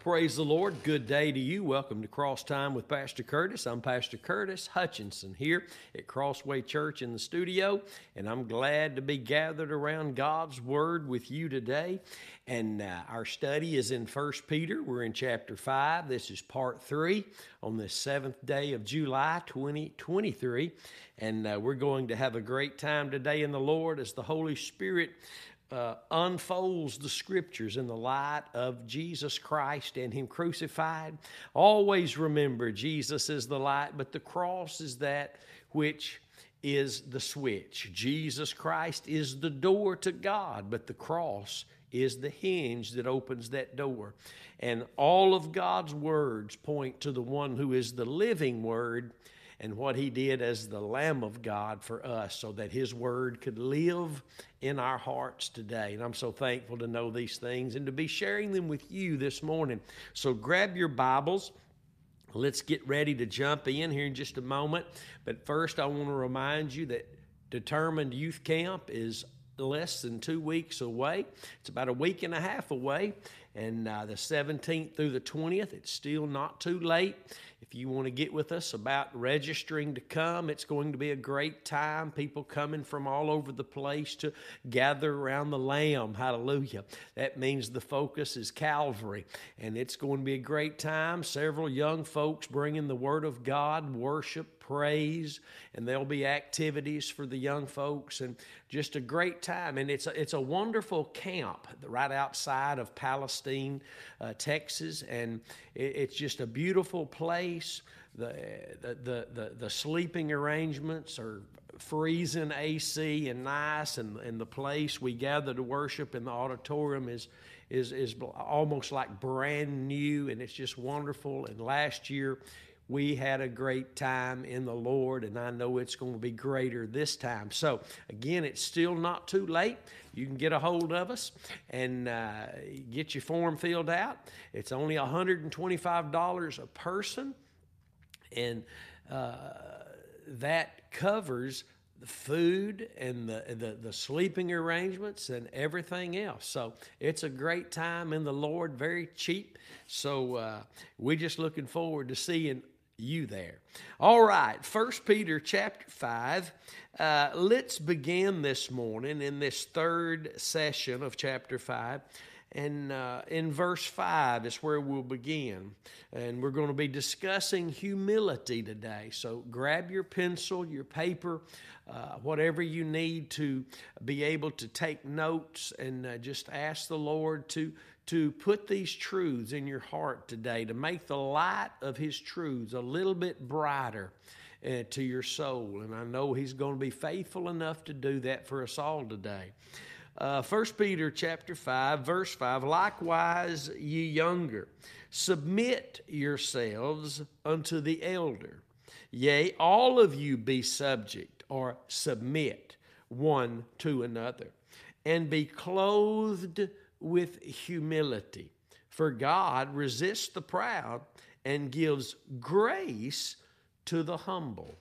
praise the Lord. Good day to you. Welcome to Cross Time with Pastor Curtis. I'm Pastor Curtis Hutchinson here at Crossway Church in the studio, and I'm glad to be gathered around God's Word with you today. And uh, our study is in First Peter. We're in chapter 5. This is part 3 on the 7th day of July 2023. And uh, we're going to have a great time today in the Lord as the Holy Spirit uh, unfolds the scriptures in the light of Jesus Christ and Him crucified. Always remember Jesus is the light, but the cross is that which is the switch. Jesus Christ is the door to God, but the cross is the hinge that opens that door. And all of God's words point to the one who is the living word and what he did as the Lamb of God for us so that his word could live in our hearts today. And I'm so thankful to know these things and to be sharing them with you this morning. So grab your Bibles. Let's get ready to jump in here in just a moment. But first, I want to remind you that Determined Youth Camp is less than two weeks away. It's about a week and a half away. And uh, the 17th through the 20th, it's still not too late. If you want to get with us about registering to come, it's going to be a great time. People coming from all over the place to gather around the Lamb. Hallelujah. That means the focus is Calvary. And it's going to be a great time. Several young folks bringing the Word of God, worship, praise, and there'll be activities for the young folks, and just a great time. And it's a, it's a wonderful camp right outside of Palestine, uh, Texas, and it, it's just a beautiful place. The, the, the, the, the sleeping arrangements are freezing AC and nice, and, and the place we gather to worship in the auditorium is is is almost like brand new, and it's just wonderful. And last year we had a great time in the Lord, and I know it's going to be greater this time. So, again, it's still not too late. You can get a hold of us and uh, get your form filled out. It's only $125 a person, and uh, that covers the food and the, the, the sleeping arrangements and everything else. So it's a great time in the Lord, very cheap. So uh, we're just looking forward to seeing you there. All right, First Peter chapter 5. Uh, let's begin this morning in this third session of chapter 5. And uh, in verse 5 is where we'll begin. And we're going to be discussing humility today. So grab your pencil, your paper, uh, whatever you need to be able to take notes and uh, just ask the Lord to to put these truths in your heart today, to make the light of His truths a little bit brighter uh, to your soul. And I know He's going to be faithful enough to do that for us all today. Uh, 1 Peter chapter 5, verse 5 Likewise, ye younger, submit yourselves unto the elder. Yea, all of you be subject or submit one to another, and be clothed with humility. For God resists the proud and gives grace to the humble.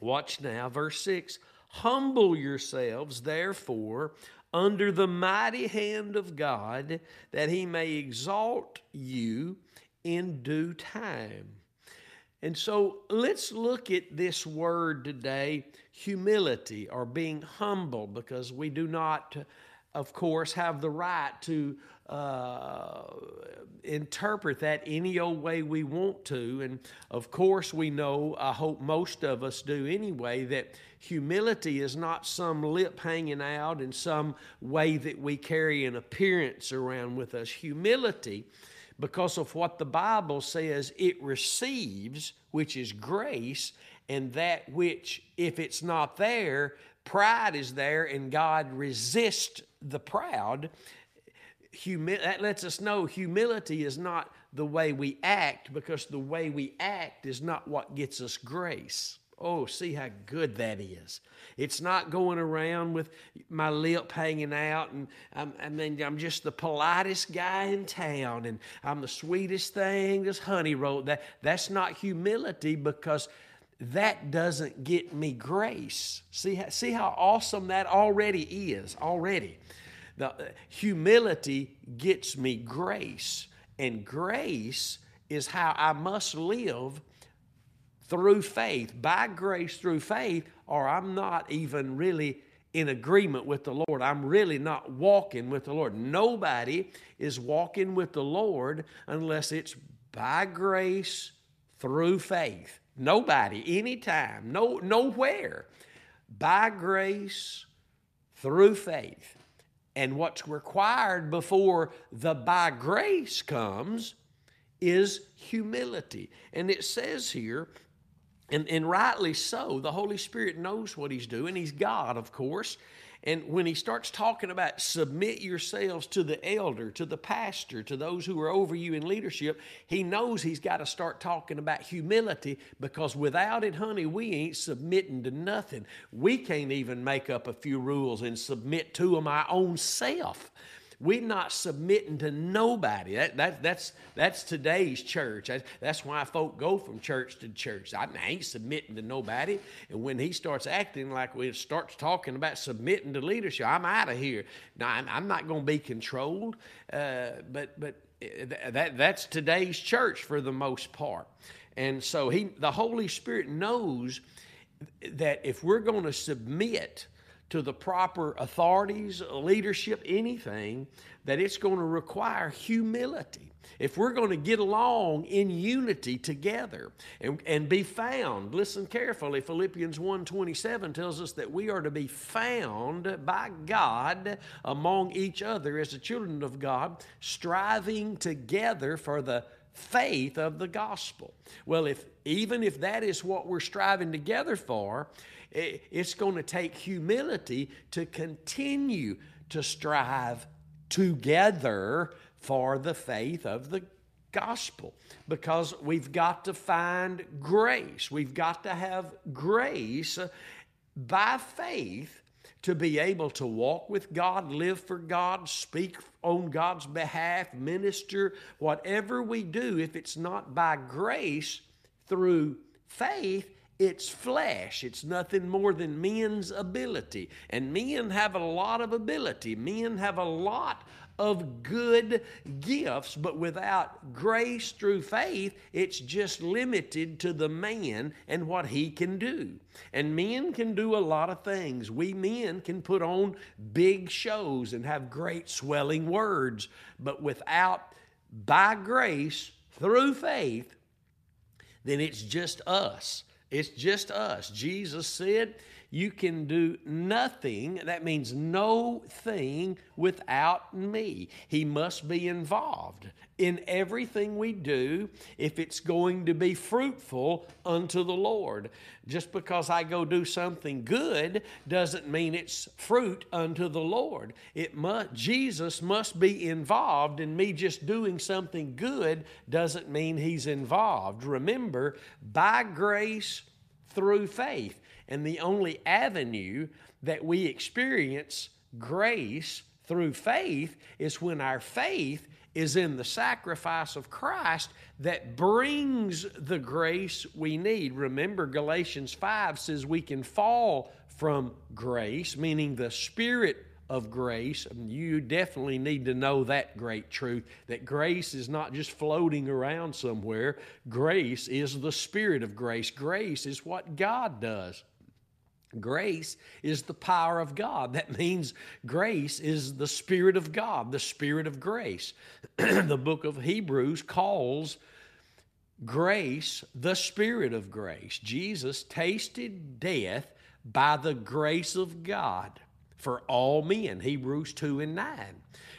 Watch now, verse 6 Humble yourselves, therefore, under the mighty hand of God, that he may exalt you in due time. And so let's look at this word today humility or being humble because we do not of course, have the right to uh, interpret that any old way we want to. And of course, we know, I hope most of us do anyway, that humility is not some lip hanging out in some way that we carry an appearance around with us. Humility, because of what the Bible says, it receives, which is grace, and that which, if it's not there, pride is there, and God resists the proud, humi- that lets us know humility is not the way we act because the way we act is not what gets us grace. Oh, see how good that is. It's not going around with my lip hanging out and I'm, I mean, I'm just the politest guy in town and I'm the sweetest thing this honey wrote. That, that's not humility because that doesn't get me grace. See, see how awesome that already is, already. The uh, humility gets me grace. And grace is how I must live through faith, by grace through faith, or I'm not even really in agreement with the Lord. I'm really not walking with the Lord. Nobody is walking with the Lord unless it's by grace through faith. Nobody, anytime, no, nowhere. By grace through faith. And what's required before the by grace comes is humility. And it says here and, and rightly so, the Holy Spirit knows what He's doing. He's God, of course. And when he starts talking about submit yourselves to the elder, to the pastor, to those who are over you in leadership, he knows he's got to start talking about humility because without it, honey, we ain't submitting to nothing. We can't even make up a few rules and submit to them our own self. We're not submitting to nobody. That, that, that's, that's today's church. That's why folk go from church to church. I, ain't submitting to nobody. And when he starts acting like we starts talking about submitting to leadership, I'm out of here. Now, I'm, I'm not going to be controlled. Uh, but but uh, that, that's today's church for the most part. And so he, the Holy Spirit knows that if we're going to submit, to the proper authorities, leadership, anything, that it's going to require humility. If we're going to get along in unity together and, and be found, listen carefully, Philippians 1.27 tells us that we are to be found by God among each other as the children of God, striving together for the faith of the gospel. Well, if even if that is what we're striving together for, it's going to take humility to continue to strive together for the faith of the gospel because we've got to find grace. We've got to have grace by faith to be able to walk with God, live for God, speak on God's behalf, minister, whatever we do, if it's not by grace through faith, it's flesh. It's nothing more than men's ability. And men have a lot of ability. Men have a lot of good gifts, but without grace through faith, it's just limited to the man and what he can do. And men can do a lot of things. We men can put on big shows and have great swelling words, but without, by grace through faith, then it's just us. It's just us. Jesus said, You can do nothing, that means no thing, without me. He must be involved in everything we do if it's going to be fruitful unto the Lord. Just because I go do something good doesn't mean it's fruit unto the Lord. It must Jesus must be involved in me just doing something good doesn't mean he's involved. Remember, by grace through faith. And the only avenue that we experience grace through faith is when our faith is in the sacrifice of Christ that brings the grace we need. Remember, Galatians 5 says we can fall from grace, meaning the Spirit of grace. You definitely need to know that great truth that grace is not just floating around somewhere. Grace is the Spirit of grace. Grace is what God does. Grace is the power of God. That means grace is the Spirit of God, the Spirit of grace. the book of Hebrews calls grace the Spirit of grace. Jesus tasted death by the grace of God for all men, Hebrews 2 and 9.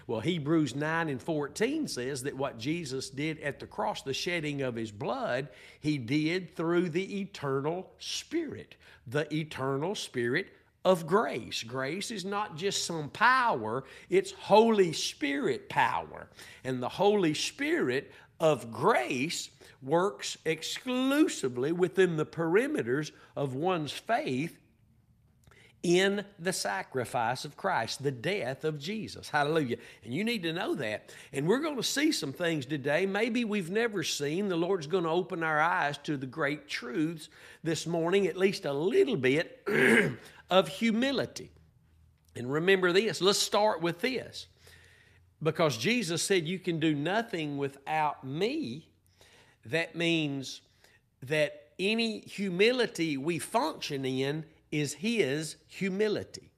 Well, Hebrews 9 and 14 says that what Jesus did at the cross, the shedding of his blood, he did through the eternal Spirit, the eternal Spirit of grace. Grace is not just some power, it's Holy Spirit power. And the Holy Spirit of grace works exclusively within the perimeters of one's faith in the sacrifice of Christ, the death of Jesus. Hallelujah. And you need to know that. And we're going to see some things today maybe we've never seen. The Lord's going to open our eyes to the great truths this morning, at least a little bit of humility. And remember this let's start with this. because Jesus said, You can do nothing without me, that means that any humility we function in is His humility.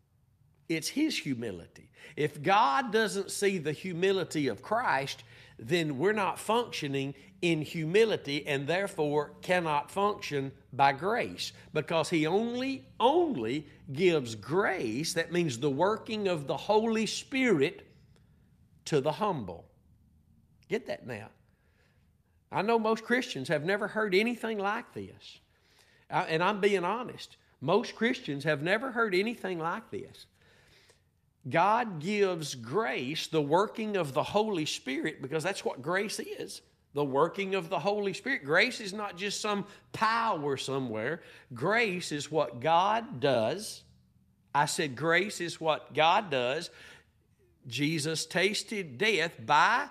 It's His humility. If God doesn't see the humility of Christ, then we're not functioning in humility and therefore cannot function by grace because he only only gives grace. That means the working of the holy spirit to the humble. Get that now. I know most christians have never heard anything like this. And i'm being honest most christians have never heard anything like this God gives grace, the working of the Holy Spirit, because that's what grace is the working of the Holy Spirit. Grace is not just some power somewhere, grace is what God does. I said, grace is what God does. Jesus tasted death by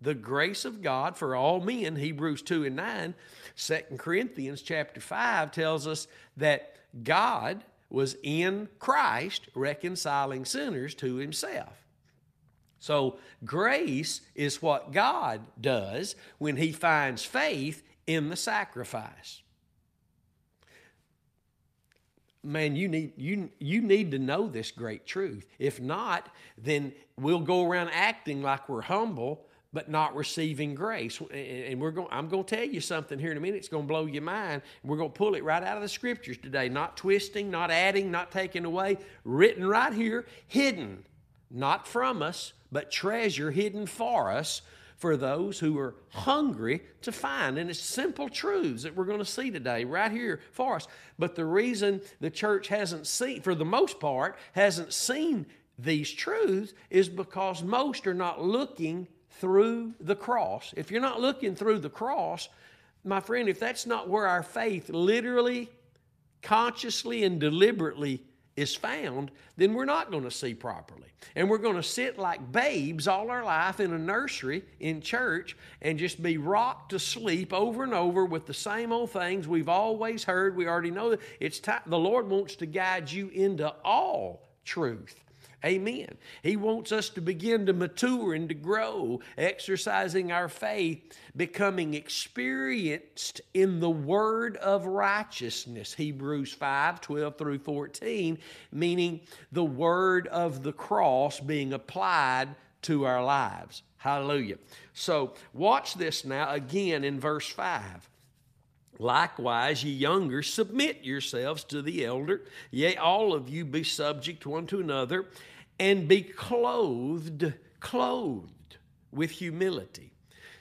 the grace of God for all men, Hebrews 2 and 9. 2 Corinthians chapter 5 tells us that God was in Christ reconciling sinners to himself. So, grace is what God does when He finds faith in the sacrifice. Man, you need, you, you need to know this great truth. If not, then we'll go around acting like we're humble but not receiving grace. And we're going, I'm going to tell you something here in a minute. It's going to blow your mind. We're going to pull it right out of the scriptures today. Not twisting, not adding, not taking away. Written right here, hidden, not from us, but treasure hidden for us for those who are hungry to find. And it's simple truths that we're going to see today, right here for us. But the reason the church hasn't seen, for the most part, hasn't seen these truths is because most are not looking through the cross. If you're not looking through the cross, my friend, if that's not where our faith literally, consciously, and deliberately is found, then we're not going to see properly. And we're going to sit like babes all our life in a nursery in church and just be rocked to sleep over and over with the same old things we've always heard. We already know that it's time. The Lord wants to guide you into all truth. Amen. He wants us to begin to mature and to grow, exercising our faith, becoming experienced in the word of righteousness. Hebrews 5 12 through 14, meaning the word of the cross being applied to our lives. Hallelujah. So, watch this now again in verse 5. Likewise, ye younger, submit yourselves to the elder. Yea, all of you be subject one to another, and be clothed, clothed with humility.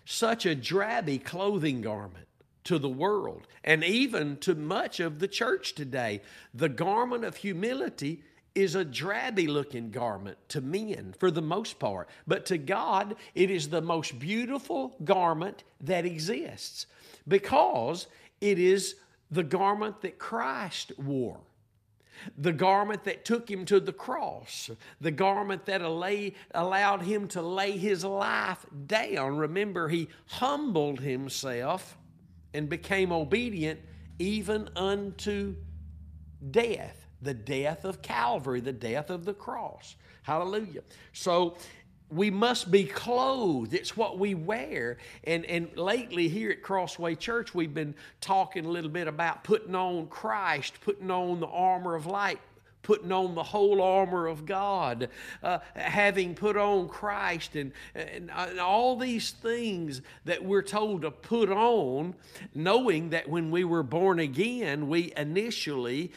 Such a drabby clothing garment to the world and even to much of the church today. The garment of humility is a drabby looking garment to men for the most part, but to God, it is the most beautiful garment that exists because it is the garment that Christ wore the garment that took him to the cross, the garment that allowed him to lay his life down. Remember, he humbled himself and became obedient even unto death, the death of Calvary, the death of the cross. Hallelujah. So we must be clothed. It's what we wear. And, and lately here at Crossway Church, we've been talking a little bit about putting on Christ, putting on the armor of light, putting on the whole armor of God, uh, having put on Christ, and, and, and, all these things that we're told to put on, knowing that when we were born again, we initially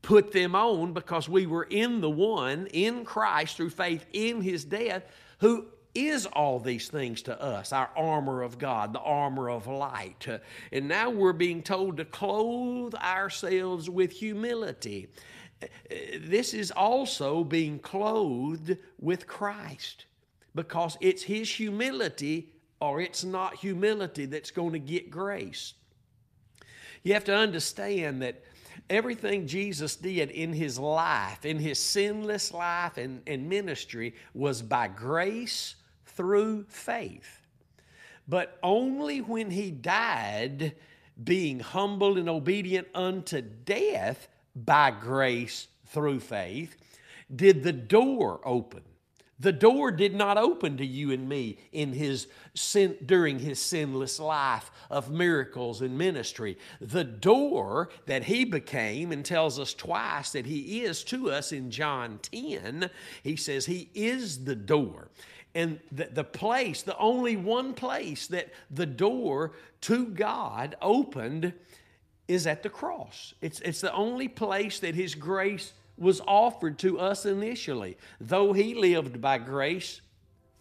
put them on because we were in the one, in Christ, through faith in his death who is all these things to us our armor of God, the armor of light. And now we're being told to clothe ourselves with humility. This is also being clothed with Christ because it's His humility or it's not humility that's going to get grace. You have to understand that Everything Jesus did in his life, in his sinless life and, and ministry, was by grace through faith. But only when he died, being humble and obedient unto death by grace through faith, did the door open. The door did not open to you and me in his sin, during his sinless life of miracles and ministry. The door that he became and tells us twice that he is to us in John 10, he says he is the door. And the, the place, the only one place that the door to God opened is at the cross. It's, it's the only place that his grace was offered to us initially. Though he lived by grace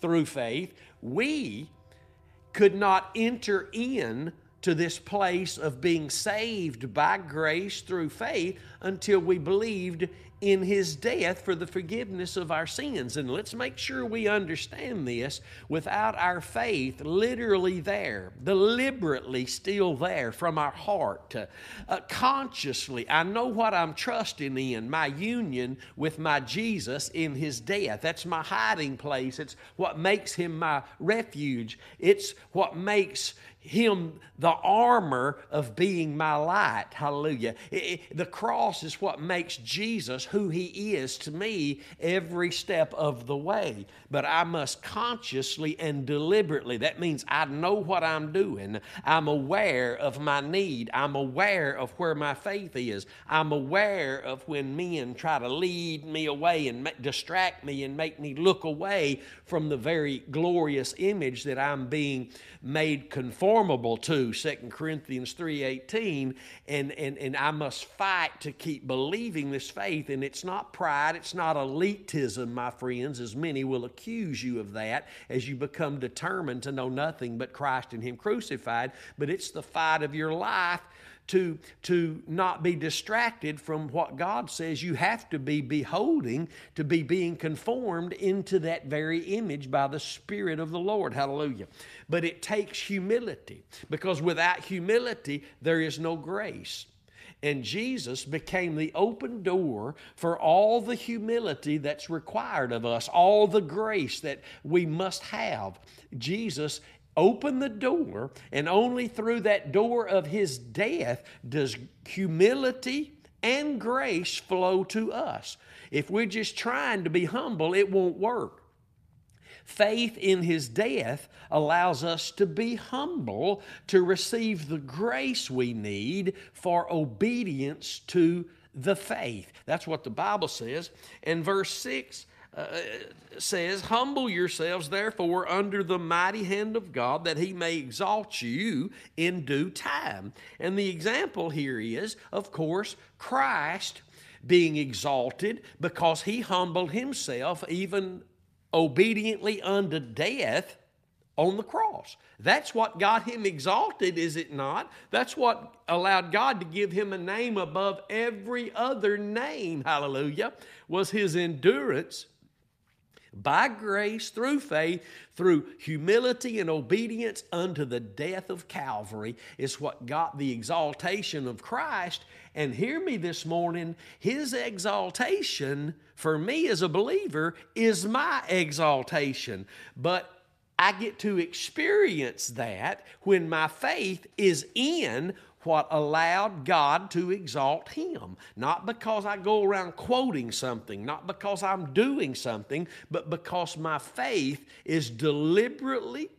through faith, we could not enter in to this place of being saved by grace through faith until we believed in his death for the forgiveness of our sins. And let's make sure we understand this without our faith literally there, deliberately still there from our heart, uh, consciously. I know what I'm trusting in my union with my Jesus in his death. That's my hiding place. It's what makes him my refuge. It's what makes him the armor of being my light. Hallelujah. It, it, the cross is what makes Jesus who he is to me every step of the way. But I must consciously and deliberately, that means I know what I'm doing. I'm aware of my need. I'm aware of where my faith is. I'm aware of when men try to lead me away and distract me and make me look away from the very glorious image that I'm being made conformable to 2 corinthians 3.18 and, and, and i must fight to keep believing this faith and it's not pride it's not elitism my friends as many will accuse you of that as you become determined to know nothing but christ and him crucified but it's the fight of your life to, to not be distracted from what God says you have to be beholding to be being conformed into that very image by the Spirit of the Lord. Hallelujah. But it takes humility because without humility, there is no grace. And Jesus became the open door for all the humility that's required of us, all the grace that we must have. Jesus open the door, and only through that door of his death does humility and grace flow to us. If we're just trying to be humble, it won't work. Faith in his death allows us to be humble to receive the grace we need for obedience to the faith. That's what the Bible says. And verse 6 uh, says, Humble yourselves, therefore, under the mighty hand of God, that he may exalt you in due time. And the example here is, of course, Christ being exalted because he humbled himself, even obediently unto death on the cross. That's what got him exalted, is it not? That's what allowed God to give him a name above every other name, hallelujah, was his endurance by grace through faith, through humility and obedience unto the death of Calvary, is what got the exaltation of Christ. And hear me this morning, His exaltation for me as a believer is my exaltation. But I get to experience that when my faith is in what allowed God to exalt him. Not because I go around quoting something, not because I'm doing something, but because my faith is deliberately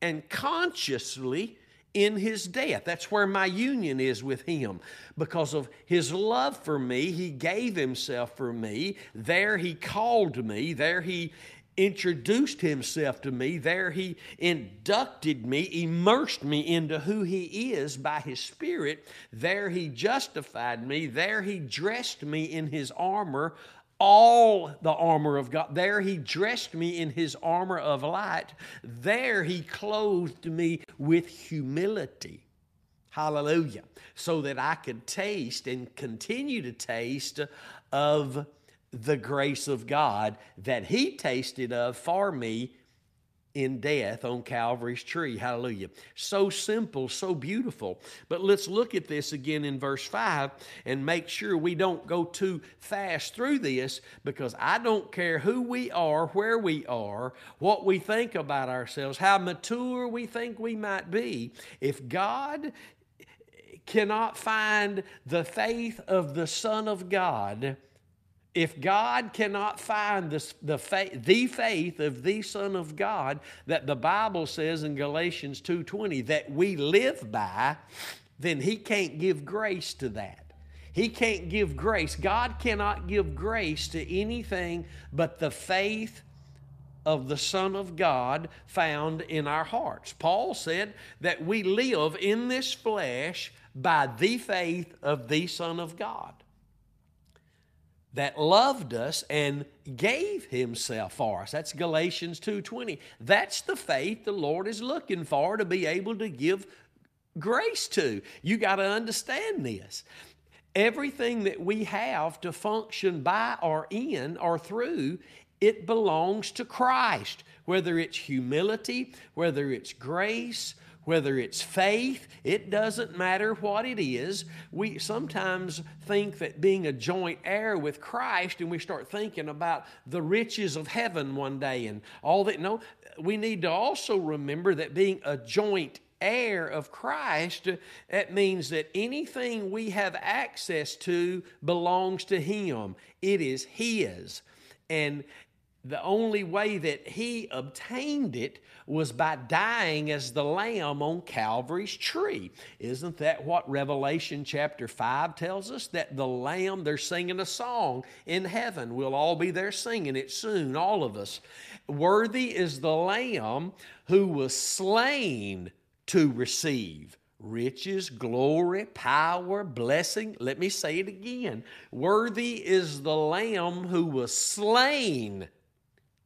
and consciously in his death. That's where my union is with him. Because of his love for me, he gave himself for me. There he called me. There he introduced himself to me. There he inducted me, immersed me into who he is by his Spirit. There he justified me. There he dressed me in his armor, all the armor of God. There he dressed me in his armor of light. There he clothed me with humility. Hallelujah. So that I could taste and continue to taste of the grace of God that He tasted of for me in death on Calvary's tree. Hallelujah. So simple, so beautiful. But let's look at this again in verse 5 and make sure we don't go too fast through this because I don't care who we are, where we are, what we think about ourselves, how mature we think we might be. If God cannot find the faith of the Son of God, if God cannot find the, the, faith, the faith of the Son of God that the Bible says in Galatians 2.20 that we live by, then He can't give grace to that. He can't give grace. God cannot give grace to anything but the faith of the Son of God found in our hearts. Paul said that we live in this flesh by the faith of the Son of God that loved us and gave himself for us. That's Galatians 2:20. That's the faith the Lord is looking for to be able to give grace to. You got to understand this. Everything that we have to function by or in or through, it belongs to Christ. Whether it's humility, whether it's grace, whether it's faith, it doesn't matter what it is. We sometimes think that being a joint heir with Christ, and we start thinking about the riches of heaven one day and all that. No, we need to also remember that being a joint heir of Christ, that means that anything we have access to belongs to Him. It is His. And the only way that he obtained it was by dying as the lamb on Calvary's tree. Isn't that what Revelation chapter 5 tells us? That the lamb, they're singing a song in heaven. We'll all be there singing it soon, all of us. Worthy is the lamb who was slain to receive riches, glory, power, blessing. Let me say it again. Worthy is the lamb who was slain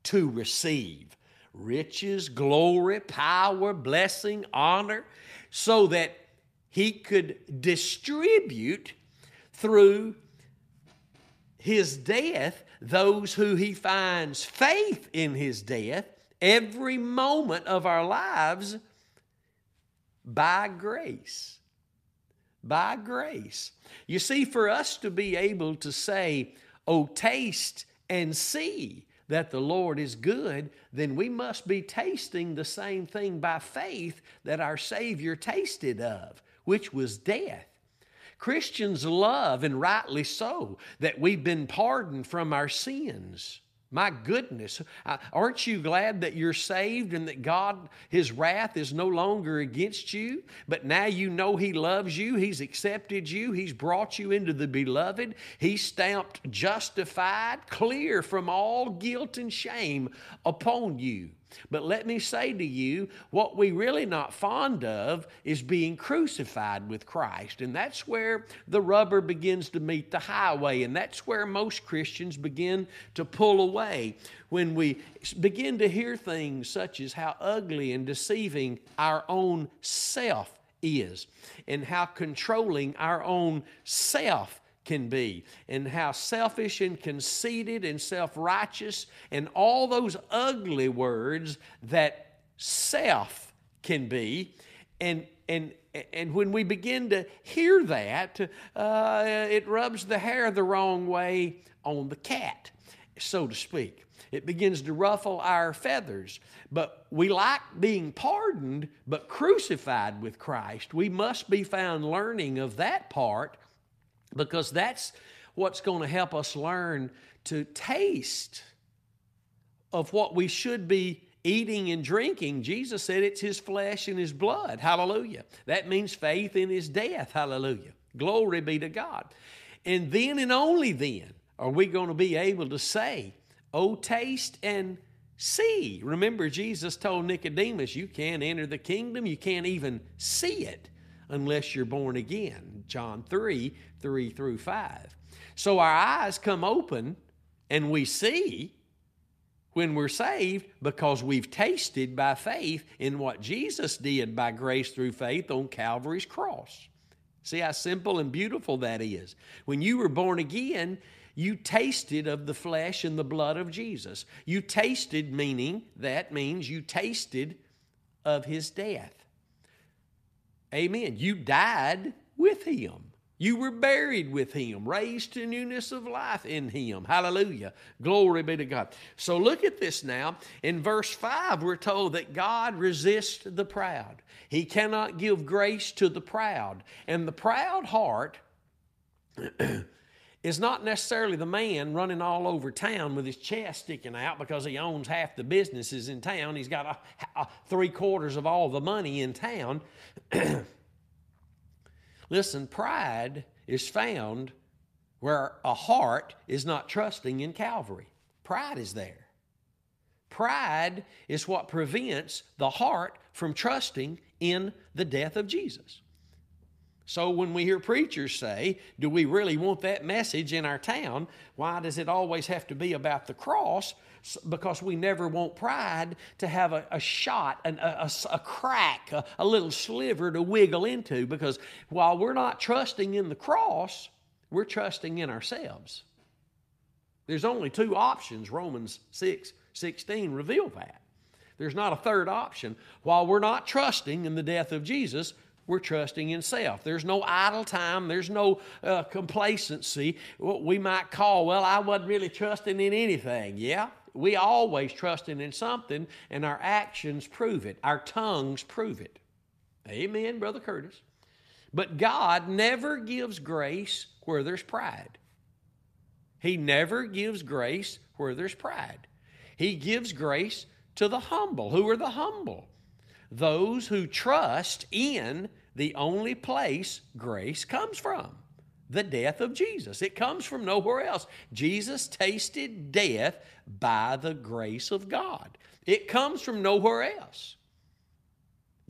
to receive riches, glory, power, blessing, honor, so that he could distribute through his death those who he finds faith in his death every moment of our lives by grace. By grace. You see, for us to be able to say, Oh, taste and see that the Lord is good, then we must be tasting the same thing by faith that our Savior tasted of, which was death. Christians love, and rightly so, that we've been pardoned from our sins. My goodness, aren't you glad that you're saved and that God, His wrath is no longer against you? But now you know He loves you, He's accepted you, He's brought you into the beloved, He's stamped justified, clear from all guilt and shame upon you. But let me say to you, what we really not fond of is being crucified with Christ. And that's where the rubber begins to meet the highway. And that's where most Christians begin to pull away when we begin to hear things such as how ugly and deceiving our own self is, and how controlling our own self can be, and how selfish and conceited and self righteous, and all those ugly words that self can be. And, and, and when we begin to hear that, uh, it rubs the hair the wrong way on the cat, so to speak. It begins to ruffle our feathers. But we like being pardoned, but crucified with Christ. We must be found learning of that part because that's what's going to help us learn to taste of what we should be eating and drinking. Jesus said it's his flesh and his blood. Hallelujah. That means faith in his death. Hallelujah. Glory be to God. And then and only then are we going to be able to say, Oh, taste and see. Remember, Jesus told Nicodemus, You can't enter the kingdom, you can't even see it unless you're born again. John 3 3 through 5. So our eyes come open and we see when we're saved because we've tasted by faith in what Jesus did by grace through faith on Calvary's cross. See how simple and beautiful that is. When you were born again, you tasted of the flesh and the blood of Jesus. You tasted, meaning that means you tasted of his death. Amen. You died with him. You were buried with him, raised to newness of life in him. Hallelujah. Glory be to God. So look at this now. In verse 5, we're told that God resists the proud. He cannot give grace to the proud. And the proud heart is not necessarily the man running all over town with his chest sticking out because he owns half the businesses in town. He's got a, a three quarters of all the money in town. Listen, pride is found where a heart is not trusting in Calvary. Pride is there. Pride is what prevents the heart from trusting in the death of Jesus. So when we hear preachers say, Do we really want that message in our town? Why does it always have to be about the cross? Because we never want pride to have a, a shot, an, a, a, crack, a, a little sliver to wiggle into. Because while we're not trusting in the cross, we're trusting in ourselves. There's only two options, Romans 6 16 reveal that. There's not a third option. While we're not trusting in the death of Jesus, we're trusting in self. There's no idle time. There's no uh, complacency. What we might call, well, I wasn't really trusting in anything. Yeah, we always trusting in something, and our actions prove it. Our tongues prove it. Amen, Brother Curtis. But God never gives grace where there's pride. He never gives grace where there's pride. He gives grace to the humble. Who are the humble? Those who trust in the only place grace comes from the death of Jesus. It comes from nowhere else. Jesus tasted death by the grace of God, it comes from nowhere else.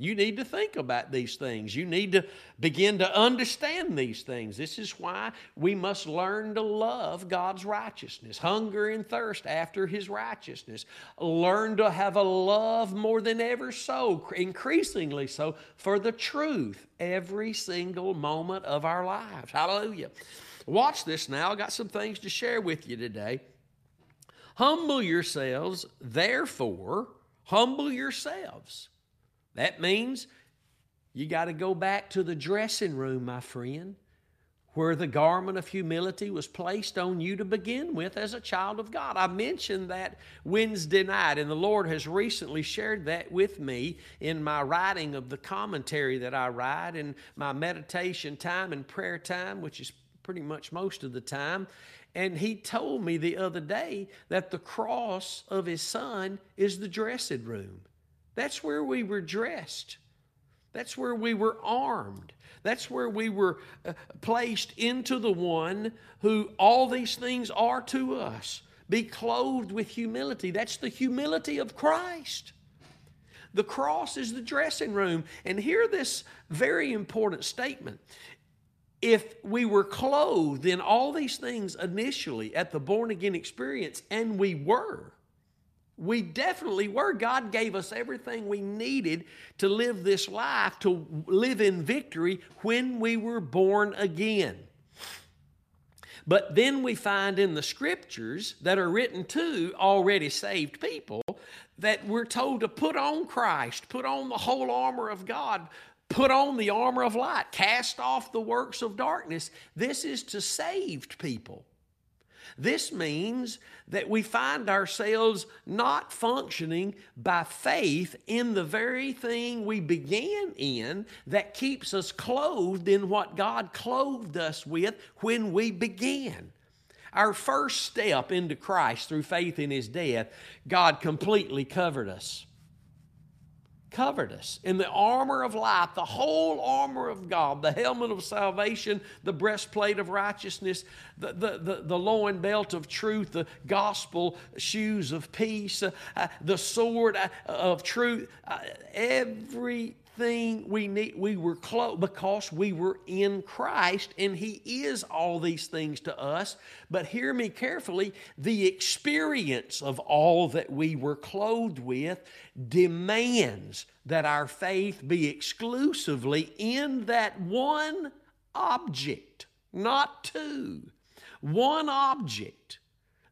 You need to think about these things. You need to begin to understand these things. This is why we must learn to love God's righteousness, hunger and thirst after His righteousness. Learn to have a love more than ever so, increasingly so, for the truth every single moment of our lives. Hallelujah. Watch this now. I got some things to share with you today. Humble yourselves, therefore, humble yourselves that means you got to go back to the dressing room, my friend, where the garment of humility was placed on you to begin with as a child of God. I mentioned that Wednesday night, and the Lord has recently shared that with me in my writing of the commentary that I write and my meditation time and prayer time, which is pretty much most of the time. And he told me the other day that the cross of his son is the dressing room. That's where we were dressed. That's where we were armed. That's where we were uh, placed into the one who all these things are to us. Be clothed with humility. That's the humility of Christ. The cross is the dressing room. And hear this very important statement. If we were clothed in all these things initially at the born again experience, and we were, we definitely were. God gave us everything we needed to live this life, to live in victory when we were born again. But then we find in the scriptures that are written to already saved people that we're told to put on Christ, put on the whole armor of God, put on the armor of light, cast off the works of darkness. This is to saved people. This means that we find ourselves not functioning by faith in the very thing we began in that keeps us clothed in what God clothed us with when we began. Our first step into Christ through faith in His death, God completely covered us covered us. In the armor of life, the whole armor of God, the helmet of salvation, the breastplate of righteousness, the, the, the, the loin belt of truth, the gospel shoes of peace, uh, uh, the sword uh, of truth, uh, every everything we need. We were close because we were in Christ, and He is all these things to us. But hear me carefully the experience of all that we were clothed with demands that our faith be exclusively in that one object, not two. One object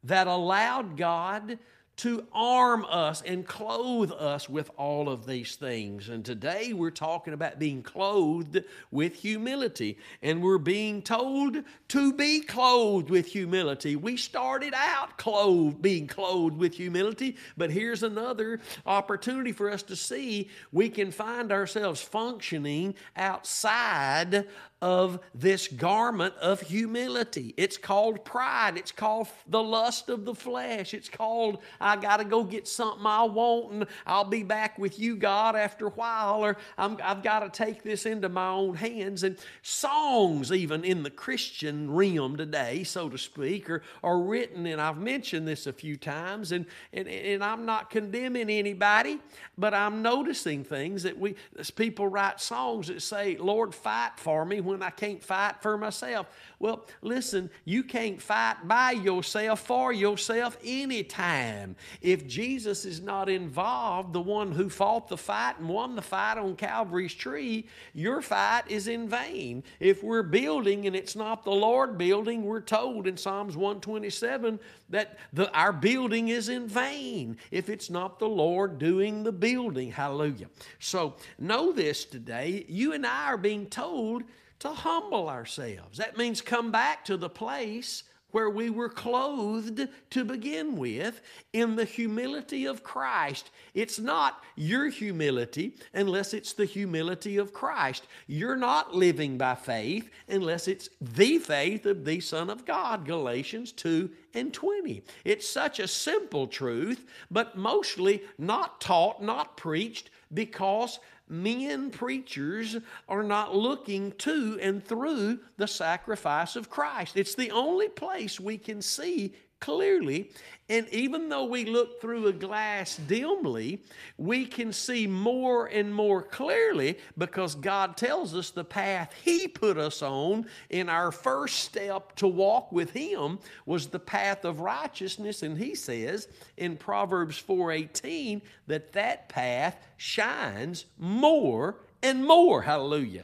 that allowed God to arm us and clothe us with all of these things. And today we're talking about being clothed with humility. And we're being told to be clothed with humility. We started out clothed, being clothed with humility, but here's another opportunity for us to see we can find ourselves functioning outside of this garment of humility. It's called pride. It's called the lust of the flesh. It's called, I got to go get something I want and I'll be back with you, God, after a while, or i have got to take this into my own hands. And songs, even in the Christian realm today, so to speak, are, are written, and I've mentioned this a few times, and, and, and I'm not condemning anybody, but I'm noticing things that we, people write songs that say, Lord, fight for me when I can't fight for myself. Well, listen, you can't fight by yourself for yourself anytime. If Jesus is not involved, the one who fought the fight and won the fight on Calvary's tree, your fight is in vain. If we're building and it's not the Lord building, we're told in Psalms 127 that the, our building is in vain if it's not the Lord doing the building. Hallelujah. So know this today. You and I are being told to humble ourselves. That means come back to the place where we were clothed to begin with in the humility of Christ. It's not your humility unless it's the humility of Christ. You're not living by faith unless it's the faith of the Son of God, Galatians 2 and 20. It's such a simple truth, but mostly not taught, not preached, because men preachers are not looking to and through the sacrifice of Christ. It's the only place we can see clearly. And even though we look through a glass dimly, we can see more and more clearly because God tells us the path He put us on in our first step to walk with Him was the path of righteousness. And He says in Proverbs 4:18 that that path shines more and more. Hallelujah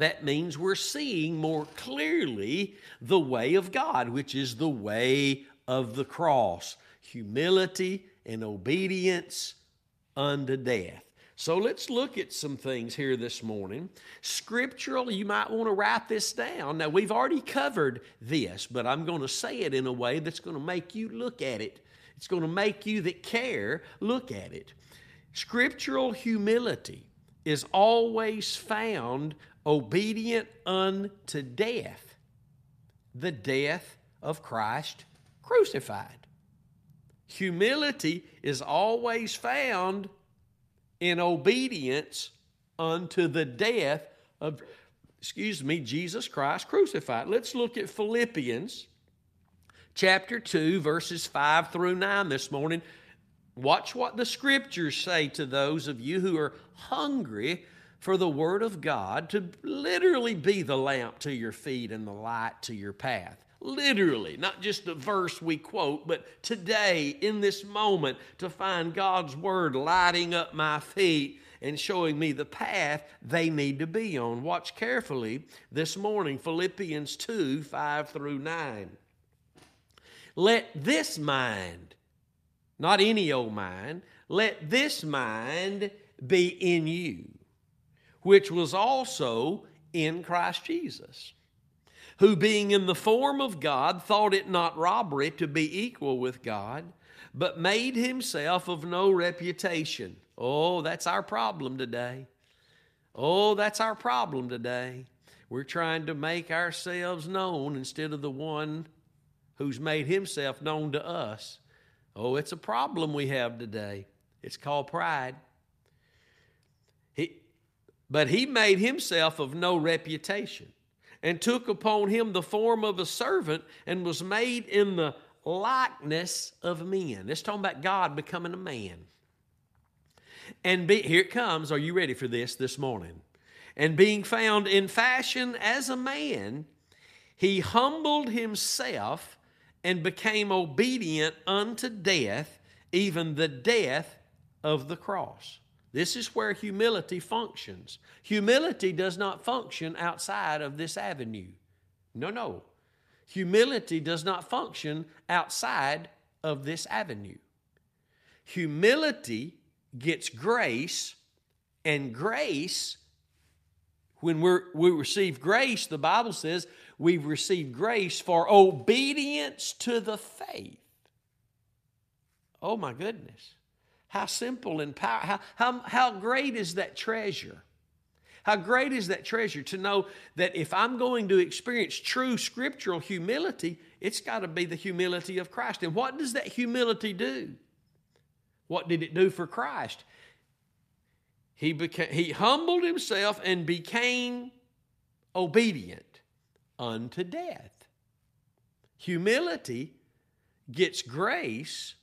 that means we're seeing more clearly the way of God, which is the way of the cross humility and obedience unto death. So let's look at some things here this morning. Scriptural, you might want to write this down. Now, we've already covered this, but I'm going to say it in a way that's going to make you look at it. It's going to make you that care look at it. Scriptural humility is always found obedient unto death, the death of Christ crucified. Humility is always found in obedience unto the death of, excuse me, Jesus Christ crucified. Let's look at Philippians chapter 2, verses 5 through 9 this morning. Watch what the scriptures say to those of you who are hungry for the Word of God to literally be the lamp to your feet and the light to your path. Literally, not just a verse we quote, but today, in this moment, to find God's Word lighting up my feet and showing me the path they need to be on. Watch carefully this morning, Philippians 2 5 through 9. Let this mind, not any old mind, let this mind be in you which was also in Christ Jesus, who being in the form of God thought it not robbery to be equal with God, but made himself of no reputation. Oh, that's our problem today. Oh, that's our problem today. We're trying to make ourselves known instead of the one who's made himself known to us. Oh, it's a problem we have today. It's called pride. He, but he made himself of no reputation, and took upon him the form of a servant, and was made in the likeness of men. It's talking about God becoming a man. And be, here it comes. Are you ready for this this morning? And being found in fashion as a man, he humbled himself and became obedient unto death, even the death of the cross. This is where humility functions. Humility does not function outside of this avenue. No, no. Humility does not function outside of this avenue. Humility gets grace, and grace, when we're, we receive grace, the Bible says we've received grace for obedience to the faith. Oh my goodness. How simple and power, how, how, how great is that treasure? How great is that treasure to know that if I'm going to experience true scriptural humility, it's got to be the humility of Christ. And what does that humility do? What did it do for Christ? He, became, he humbled himself and became obedient unto death. Humility gets grace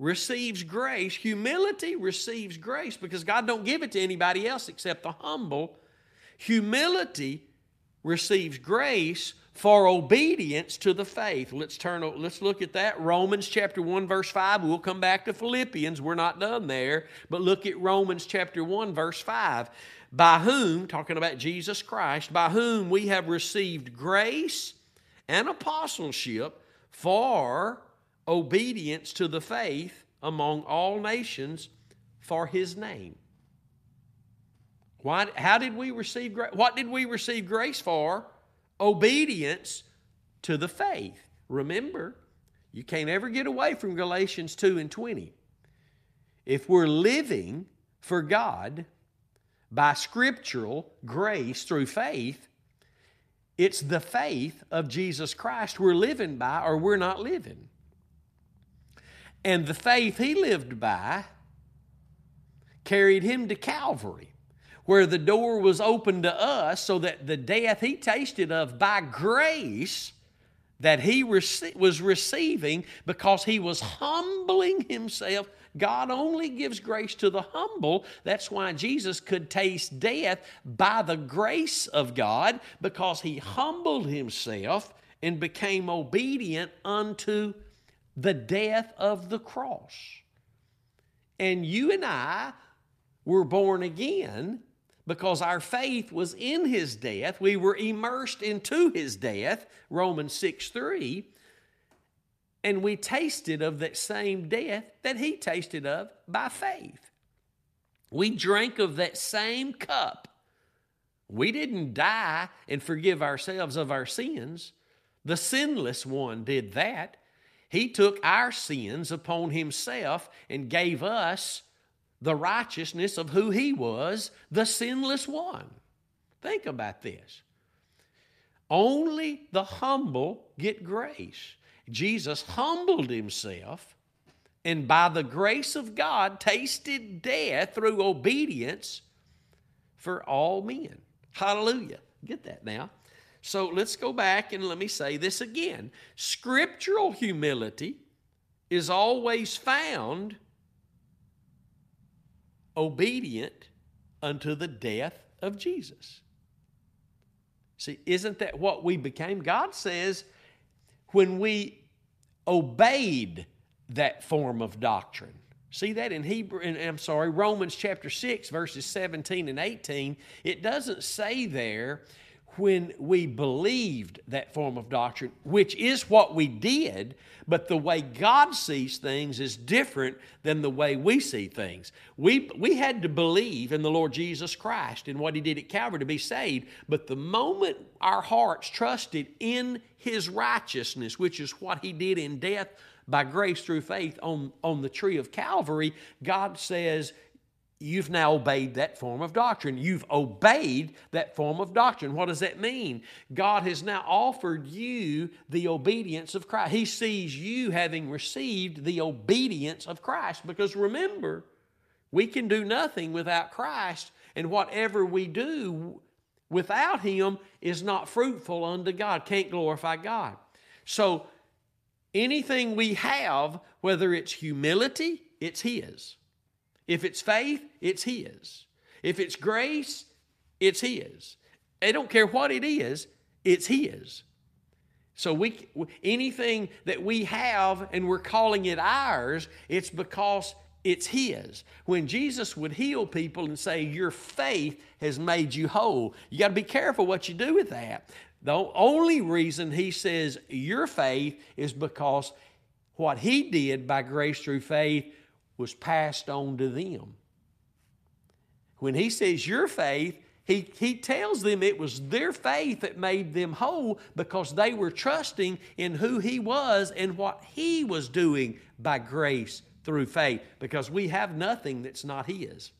receives grace. Humility receives grace because God don't give it to anybody else except the humble. Humility receives grace for obedience to the faith. Let's turn let's look at that. Romans chapter 1 verse 5. We'll come back to Philippians. We're not done there, but look at Romans chapter 1 verse 5. By whom, talking about Jesus Christ, by whom we have received grace and apostleship for obedience to the faith among all nations for his name. Why, how did we receive? What did we receive grace for? Obedience to the faith. Remember, you can't ever get away from Galatians 2 and 20. If we're living for God by scriptural grace through faith, it's the faith of Jesus Christ we're living by or we're not living. And the faith he lived by carried him to Calvary, where the door was open to us so that the death he tasted of by grace that he rece- was receiving because he was humbling himself. God only gives grace to the humble. That's why Jesus could taste death by the grace of God because he humbled himself and became obedient unto the death of the cross. And you and I were born again because our faith was in his death. We were immersed into his death, Romans 6 3. And we tasted of that same death that he tasted of by faith. We drank of that same cup. We didn't die and forgive ourselves of our sins. The sinless one did that. He took our sins upon himself and gave us the righteousness of who he was, the sinless one. Think about this. Only the humble get grace. Jesus humbled himself and by the grace of God tasted death through obedience for all men. Hallelujah. Get that now. So let's go back and let me say this again. Scriptural humility is always found obedient unto the death of Jesus. See, isn't that what we became? God says when we obeyed that form of doctrine. See that in Hebrew, in, I'm sorry, Romans chapter 6, verses 17 and 18. It doesn't say there when we believed that form of doctrine, which is what we did, but the way God sees things is different than the way we see things. We, we had to believe in the Lord Jesus Christ and what He did at Calvary to be saved, but the moment our hearts trusted in His righteousness, which is what He did in death by grace through faith on, on the tree of Calvary, God says, you've now obeyed that form of doctrine. You've obeyed that form of doctrine. What does that mean? God has now offered you the obedience of Christ. He sees you having received the obedience of Christ. Because remember, we can do nothing without Christ, and whatever we do without Him is not fruitful unto God, can't glorify God. So, anything we have, whether it's humility, it's His. If it's faith, it's His. If it's grace, it's His. I don't care what it is, it's His. So we anything that we have and we're calling it ours, it's because it's His. When Jesus would heal people and say, Your faith has made you whole, you got to be careful what you do with that. The only reason He says your faith is because what he did by grace through faith was passed on to them. When he says your faith, he, he tells them it was their faith that made them whole because they were trusting in who he was and what he was doing by grace through faith because we have nothing that's not his.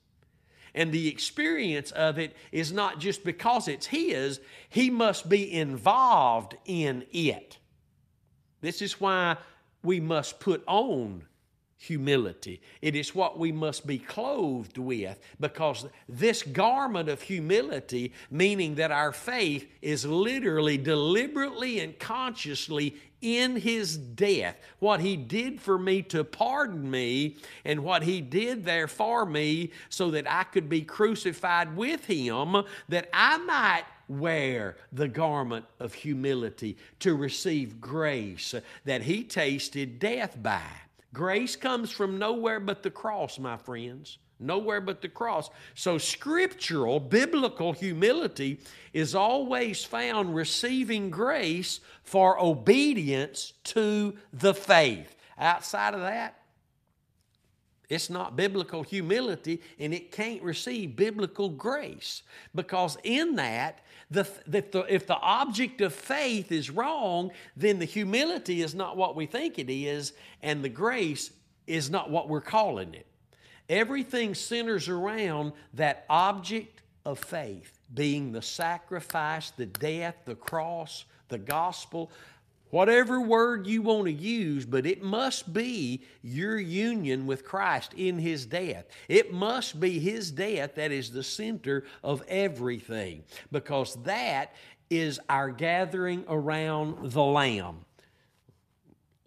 And the experience of it is not just because it's his, he must be involved in it. This is why we must put on humility. It is what we must be clothed with because this garment of humility, meaning that our faith is literally, deliberately, and consciously in his death, what he did for me to pardon me, and what he did there for me so that I could be crucified with him, that I might wear the garment of humility to receive grace that he tasted death by. Grace comes from nowhere but the cross, my friends. Nowhere but the cross. So, scriptural, biblical humility is always found receiving grace for obedience to the faith. Outside of that, it's not biblical humility and it can't receive biblical grace because in that the, if, the, if the object of faith is wrong, then the humility is not what we think it is, and the grace is not what we're calling it. Everything centers around that object of faith being the sacrifice, the death, the cross, the gospel, Whatever word you want to use, but it must be your union with Christ in His death. It must be His death that is the center of everything because that is our gathering around the Lamb.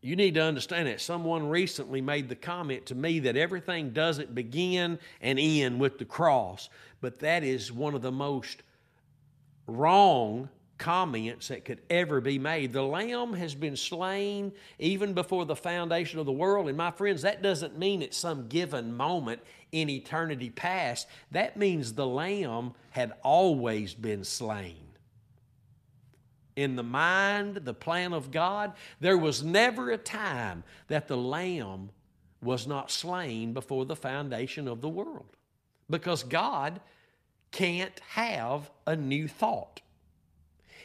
You need to understand that. Someone recently made the comment to me that everything doesn't begin and end with the cross, but that is one of the most wrong comments that could ever be made. The Lamb has been slain even before the foundation of the world. And my friends, that doesn't mean at some given moment in eternity past. That means the Lamb had always been slain. In the mind, the plan of God, there was never a time that the Lamb was not slain before the foundation of the world. Because God can't have a new thought.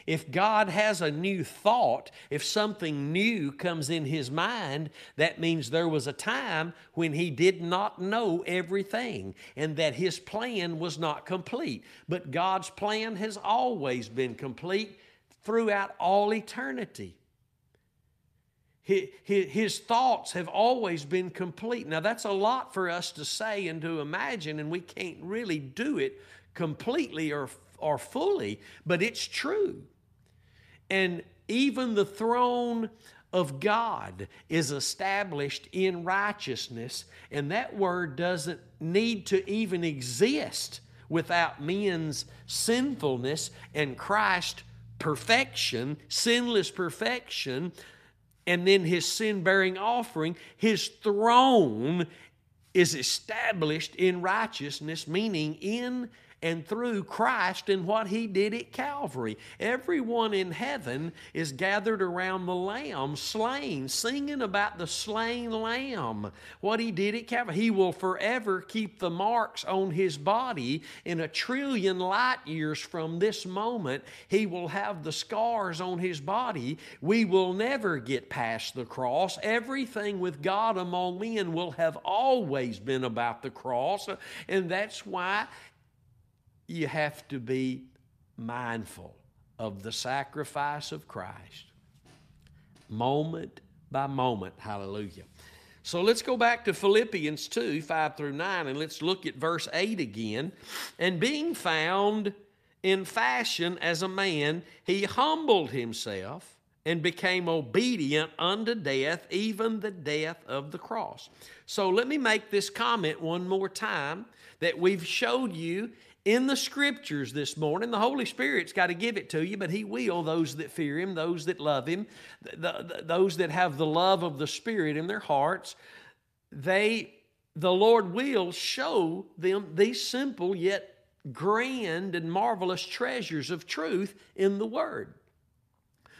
If God has a new thought, if something new comes in his mind, that means there was a time when he did not know everything and that his plan was not complete. But God's plan has always been complete throughout all eternity. His thoughts have always been complete. Now, that's a lot for us to say and to imagine, and we can't really do it completely or, or fully, but it's true. And even the throne of God is established in righteousness, and that word doesn't need to even exist without men's sinfulness and Christ's perfection, sinless perfection, and then his sin bearing offering. His throne is established in righteousness, meaning in and through Christ and what He did at Calvary. Everyone in heaven is gathered around the Lamb, slain, singing about the slain Lamb, what He did at Calvary. He will forever keep the marks on His body in a trillion light years from this moment. He will have the scars on His body. We will never get past the cross. Everything with God among men will have always been about the cross, and that's why you have to be mindful of the sacrifice of Christ, moment by moment. Hallelujah. So let's go back to Philippians 2 5 through 9, and let's look at verse 8 again. And being found in fashion as a man, he humbled himself and became obedient unto death, even the death of the cross. So let me make this comment one more time that we've showed you in the scriptures this morning. The Holy Spirit's got to give it to you, but He will those that fear Him, those that love Him, the, the, those that have the love of the Spirit in their hearts. They, the Lord will show them these simple yet grand and marvelous treasures of truth in the Word.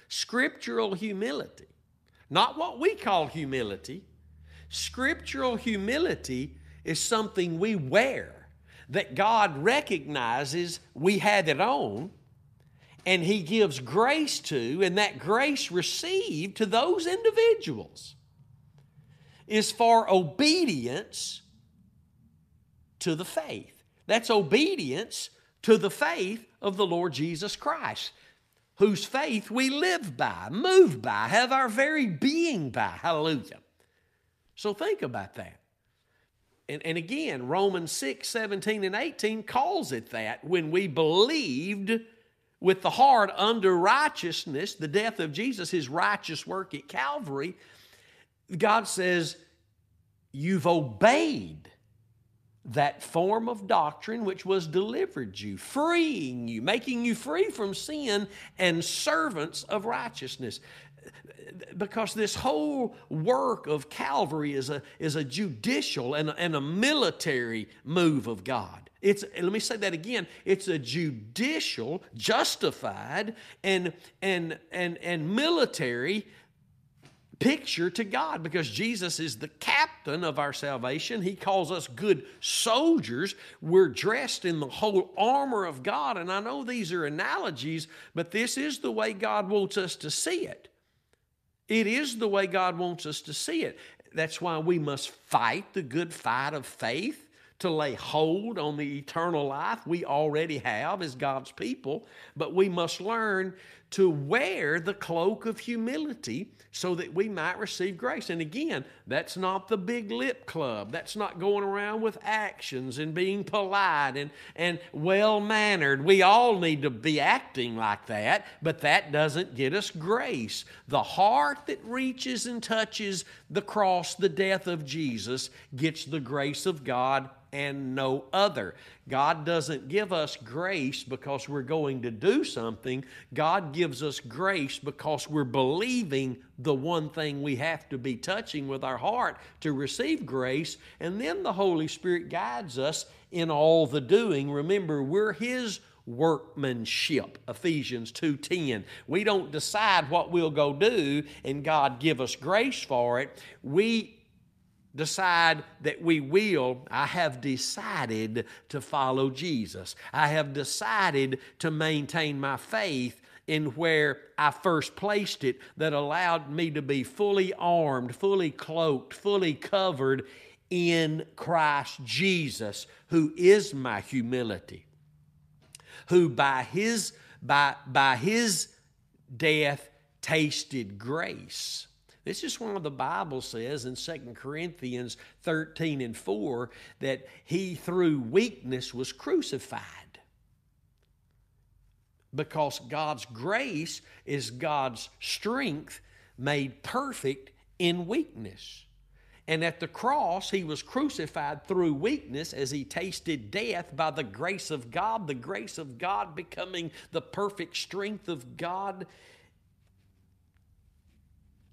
Scriptural humility not what we call humility. Scriptural humility is something we wear that God recognizes we have it on and He gives grace to, and that grace received to those individuals is for obedience to the faith. That's obedience to the faith of the Lord Jesus Christ, whose faith we live by, move by, have our very being by. Hallelujah. So think about that. And, and again, Romans 6, 17, and 18 calls it that when we believed with the heart under righteousness, the death of Jesus, his righteous work at Calvary, God says, You've obeyed that form of doctrine which was delivered you, freeing you, making you free from sin and servants of righteousness. Because this whole work of Calvary is a, is a judicial and a, and a military move of God. It's, let me say that again. It's a judicial, justified, and, and, and, and military picture to God because Jesus is the captain of our salvation. He calls us good soldiers. We're dressed in the whole armor of God. And I know these are analogies, but this is the way God wants us to see it. It is the way God wants us to see it. That's why we must fight the good fight of faith to lay hold on the eternal life we already have as God's people, but we must learn to wear the cloak of humility so that we might receive grace. And again, that's not the big lip club. That's not going around with actions and being polite and, and well mannered. We all need to be acting like that, but that doesn't get us grace. The heart that reaches and touches the cross, the death of Jesus, gets the grace of God and no other. God doesn't give us grace because we're going to do something. God gives us grace because we're believing the one thing we have to be touching with our heart to receive grace. And then the Holy Spirit guides us in all the doing. Remember, we're His workmanship ephesians 2.10 we don't decide what we'll go do and god give us grace for it we decide that we will, I have decided to follow Jesus. I have decided to maintain my faith in where I first placed it that allowed me to be fully armed, fully cloaked, fully covered in Christ Jesus, who is my humility, who by his by by his death tasted grace this is why the Bible says in 2 Corinthians 13 and 4 that he through weakness was crucified. Because God's grace is God's strength made perfect in weakness. And at the cross, he was crucified through weakness as he tasted death by the grace of God, the grace of God becoming the perfect strength of God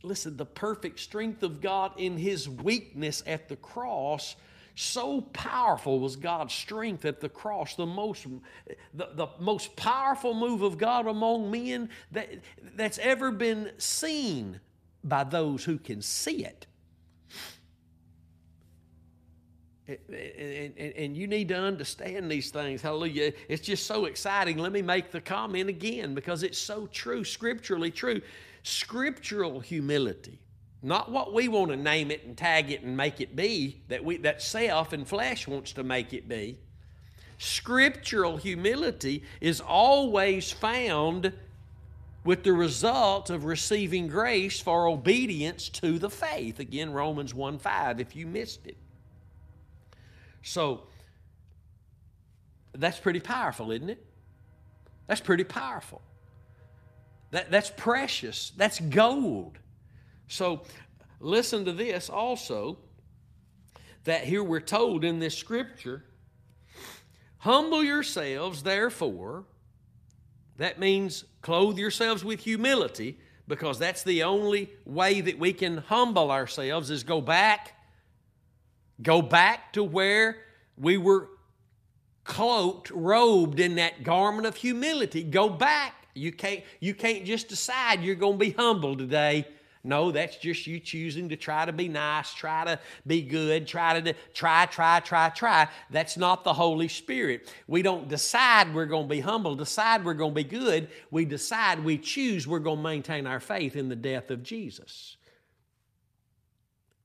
listen, the perfect strength of God in his weakness at the cross. So powerful was God's strength at the cross, the most, the, the most powerful move of God among men that, that's ever been seen by those who can see it. And, and, and, you need to understand these things. Hallelujah. It's just so exciting. Let me make the comment again because it's so true, scripturally true scriptural humility not what we want to name it and tag it and make it be that we that self and flesh wants to make it be. Scriptural humility is always found with the result of receiving grace for obedience to the faith. Again romans 1 5 if you missed it. So that's pretty powerful isn't it? That's pretty powerful that, that's precious. That's gold. So listen to this also that here we're told in this scripture humble yourselves, therefore. That means clothe yourselves with humility because that's the only way that we can humble ourselves is go back go back to where we were cloaked robed in that garment of humility go back you can't, you can't just decide you're going to be humble today. No, that's just you choosing to try to be nice, try to be good, try to try, try, try, try. That's not the Holy Spirit. We don't decide we're going to be humble, decide we're going to be good. We decide, we choose we're going to maintain our faith in the death of Jesus.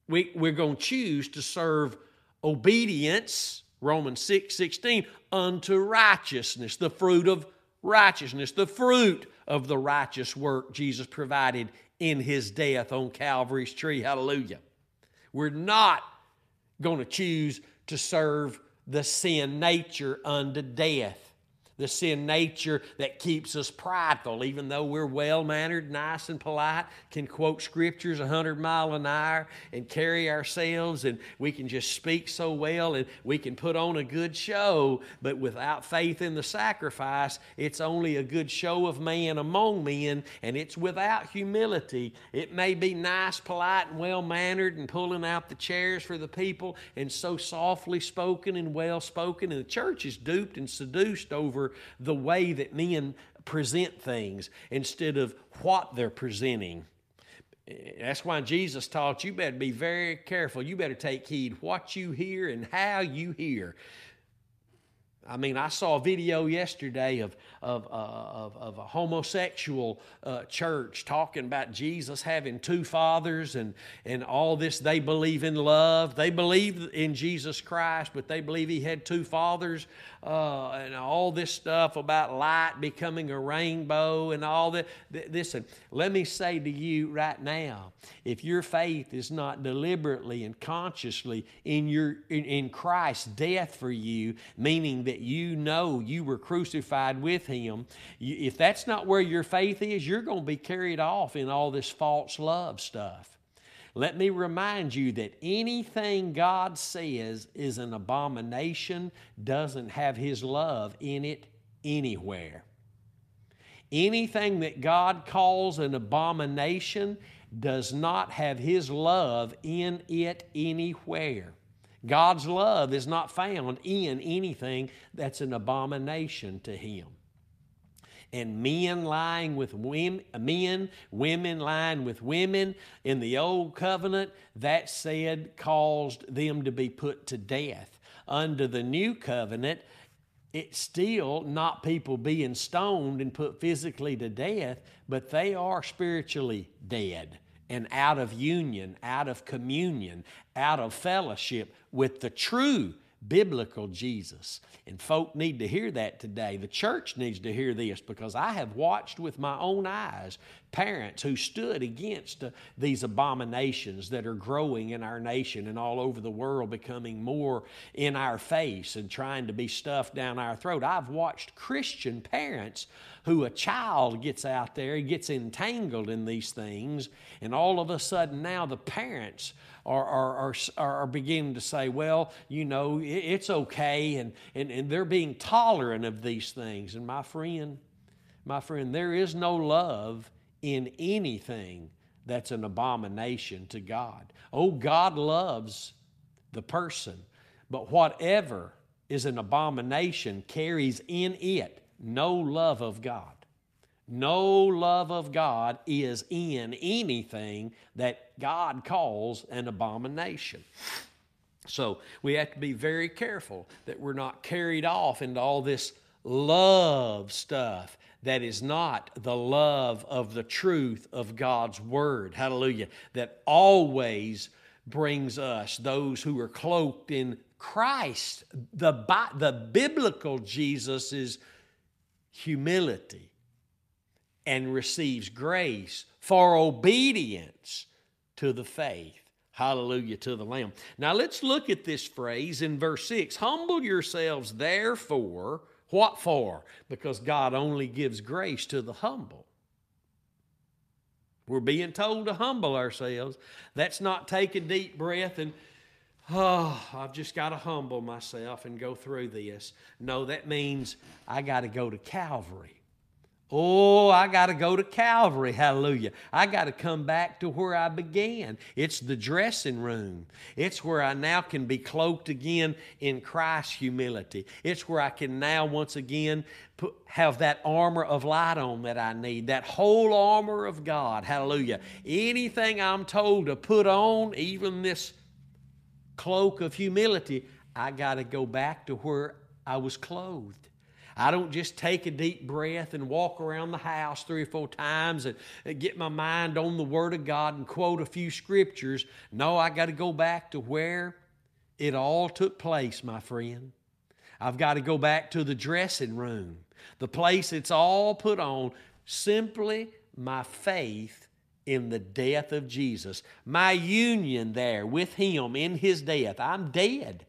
We, we're going to choose to serve obedience, Romans 6 16, unto righteousness, the fruit of righteousness, the fruit of the righteous work Jesus provided in his death on Calvary's tree. Hallelujah. We're not going to choose to serve the sin nature unto death the sin nature that keeps us prideful, even though we're well mannered, nice, and polite, can quote scriptures a hundred mile an hour and carry ourselves, and we can just speak so well and we can put on a good show, but without faith in the sacrifice, it's only a good show of man among men, and it's without humility. It may be nice, polite, and well mannered, and pulling out the chairs for the people, and so softly spoken and well spoken, and the church is duped and seduced over the way that men present things instead of what they're presenting. That's why Jesus taught you better be very careful. You better take heed what you hear and how you hear. I mean, I saw a video yesterday of, of, uh, of, of, a homosexual uh, church talking about Jesus having two fathers and, and all this. They believe in love. They believe in Jesus Christ, but they believe he had two fathers uh, and all this stuff about light becoming a rainbow and all that. Listen, let me say to you right now if your faith is not deliberately and consciously in, your, in, in Christ's death for you, meaning that you know you were crucified with him, if that's not where your faith is, you're going to be carried off in all this false love stuff. Let me remind you that anything God says is an abomination doesn't have His love in it anywhere. Anything that God calls an abomination does not have His love in it anywhere. God's love is not found in anything that's an abomination to Him and men lying with men, women lying with women in the old covenant, that said caused them to be put to death. Under the new covenant, it's still not people being stoned and put physically to death, but they are spiritually dead and out of union, out of communion, out of fellowship with the true biblical Jesus. And folk need to hear that today. The church needs to hear this because I have watched with my own eyes parents who stood against uh, these abominations that are growing in our nation and all over the world, becoming more in our face and trying to be stuffed down our throat. I've watched Christian parents who a child gets out there, gets entangled in these things, and all of a sudden now the parents are, are, are, are beginning to say, well, you know, it's okay, and, and, and they're being tolerant of these things. And my friend, my friend, there is no love in anything that's an abomination to God. Oh, God loves the person, but whatever is an abomination carries in it no love of God. No love of God is in anything that God calls an abomination. So we have to be very careful that we're not carried off into all this love stuff that is not the love of the truth of God's Word. Hallelujah. That always brings us, those who are cloaked in Christ, the, the biblical Jesus' humility and receives grace for obedience to the faith. Hallelujah to the Lamb. Now let's look at this phrase in verse 6 Humble yourselves, therefore. What for? Because God only gives grace to the humble. We're being told to humble ourselves. That's not take a deep breath and, oh, I've just got to humble myself and go through this. No, that means I got to go to Calvary Oh, I got to go to Calvary. Hallelujah. I got to come back to where I began. It's the dressing room. It's where I now can be cloaked again in Christ's humility. It's where I can now once again put, have that armor of light on that I need, that whole armor of God. Hallelujah. Anything I'm told to put on, even this cloak of humility, I got to go back to where I was clothed. I don't just take a deep breath and walk around the house three or four times and, get my mind on the Word of God and quote a few scriptures. No, I got to go back to where it all took place, my friend. I've got to go back to the dressing room, the place it's all put on, simply my faith in the death of Jesus, my union there with Him in His death. I'm dead.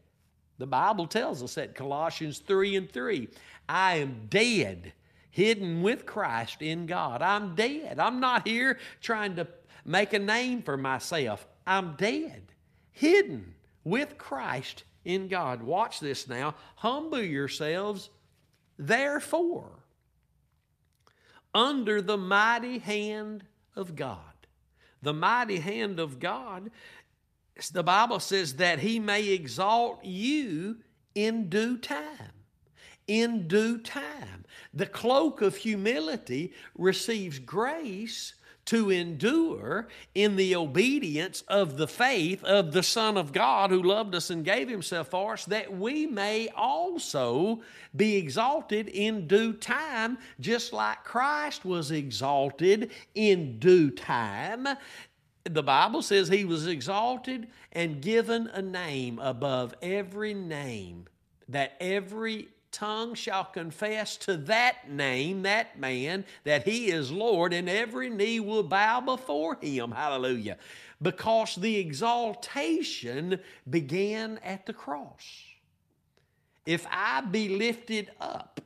The Bible tells us that Colossians 3 and 3. I am dead, hidden with Christ in God. I'm dead. I'm not here trying to make a name for myself. I'm dead, hidden with Christ in God. Watch this now. Humble yourselves, therefore, under the mighty hand of God. The mighty hand of God, the Bible says that He may exalt you in due time in due time. The cloak of humility receives grace to endure in the obedience of the faith of the Son of God who loved us and gave Himself for us, that we may also be exalted in due time, just like Christ was exalted in due time. The Bible says He was exalted and given a name above every name, that every tongue shall confess to that name, that man, that he is Lord, and every knee will bow before him. Hallelujah. Because the exaltation began at the cross. If I be lifted up,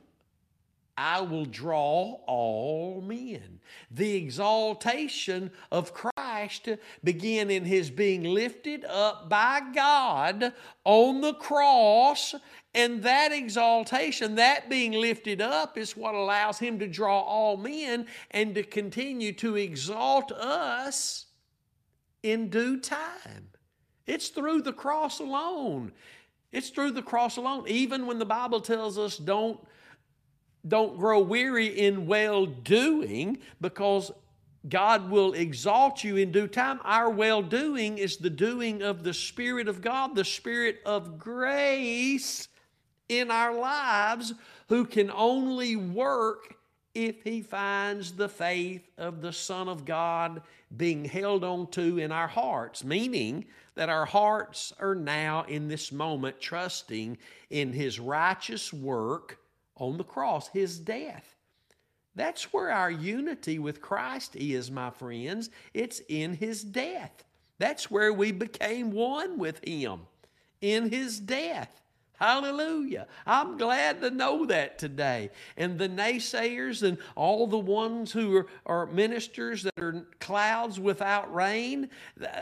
I will draw all men. The exaltation of Christ began in his being lifted up by God on the cross, and that exaltation, that being lifted up, is what allows him to draw all men and to continue to exalt us in due time. It's through the cross alone. It's through the cross alone. Even when the Bible tells us don't don't grow weary in well doing because God will exalt you in due time. Our well doing is the doing of the Spirit of God, the Spirit of grace in our lives, who can only work if He finds the faith of the Son of God being held on to in our hearts, meaning that our hearts are now in this moment trusting in His righteous work on the cross, his death. That's where our unity with Christ is, my friends. It's in his death. That's where we became one with him, in his death. Hallelujah. I'm glad to know that today. And the naysayers and all the ones who are, are, ministers that are clouds without rain,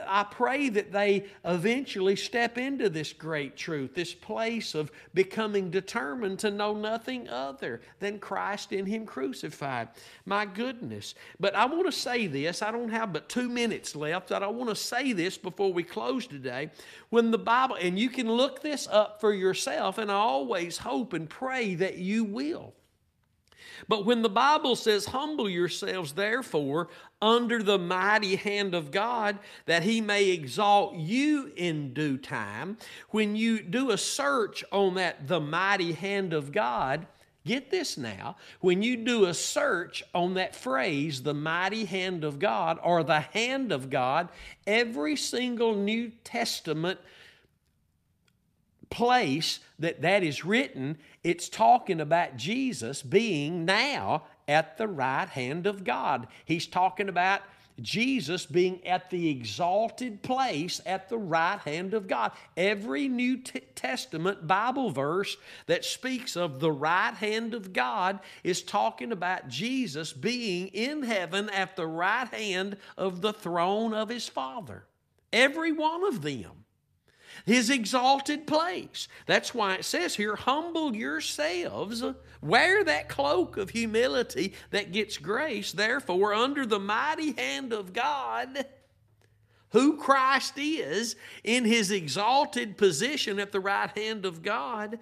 I pray that they eventually step into this great truth, this place of becoming determined to know nothing other than Christ in Him crucified. My goodness. But I want to say this. I don't have but two minutes left, I want to say this before we close today. When the Bible, and you can look this up for yourself, and I always hope and pray that you will. But when the Bible says, Humble yourselves, therefore, under the mighty hand of God, that he may exalt you in due time, when you do a search on that, the mighty hand of God, Get this now. When you do a search on that phrase, the mighty hand of God or the hand of God, every single New Testament place that that is written, it's talking about Jesus being now at the right hand of God. He's talking about Jesus being at the exalted place at the right hand of God. Every New Testament Bible verse that speaks of the right hand of God is talking about Jesus being in heaven at the right hand of the throne of his Father. Every one of them. His exalted place. That's why it says here, humble yourselves, wear that cloak of humility that gets grace, therefore, under the mighty hand of God, who Christ is in his exalted position at the right hand of God,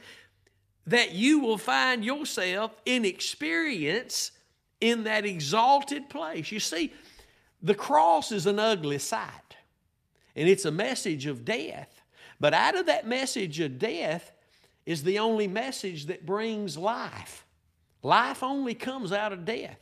that you will find yourself in experience in that exalted place. You see, the cross is an ugly sight, and it's a message of death. But out of that message of death is the only message that brings life. Life only comes out of death.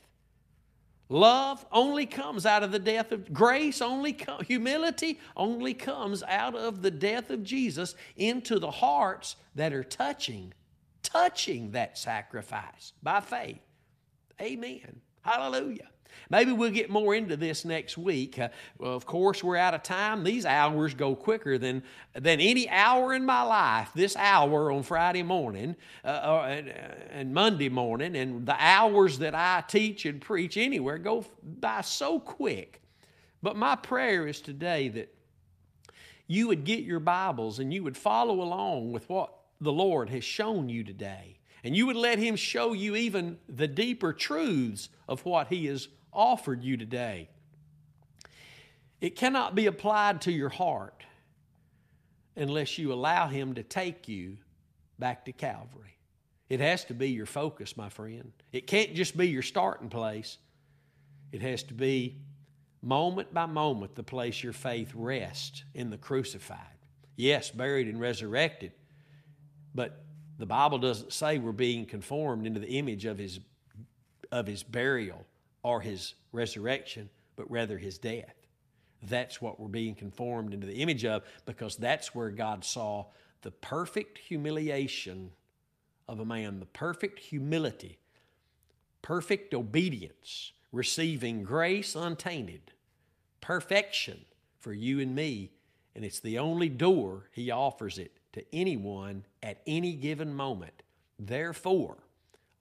Love only comes out of the death of grace, only com- humility only comes out of the death of Jesus into the hearts that are touching, touching that sacrifice by faith. Amen. Hallelujah. Maybe we'll get more into this next week. Uh, well, of course, we're out of time. These hours go quicker than, than any hour in my life. This hour on Friday morning uh, uh and, uh, and Monday morning, and the hours that I teach and preach anywhere go by so quick. But my prayer is today that you would get your Bibles and you would follow along with what the Lord has shown you today. And you would let Him show you even the deeper truths of what He has offered you today. It cannot be applied to your heart unless you allow Him to take you back to Calvary. It has to be your focus, my friend. It can't just be your starting place. It has to be moment by moment the place your faith rests in the crucified. Yes, buried and resurrected, but the Bible doesn't say we're being conformed into the image of his, of his burial or his resurrection, but rather his death. That's what we're being conformed into the image of because that's where God saw the perfect humiliation of a man, the perfect humility, perfect obedience, receiving grace untainted, perfection for you and me. And it's the only door He offers it to anyone at any given moment. Therefore,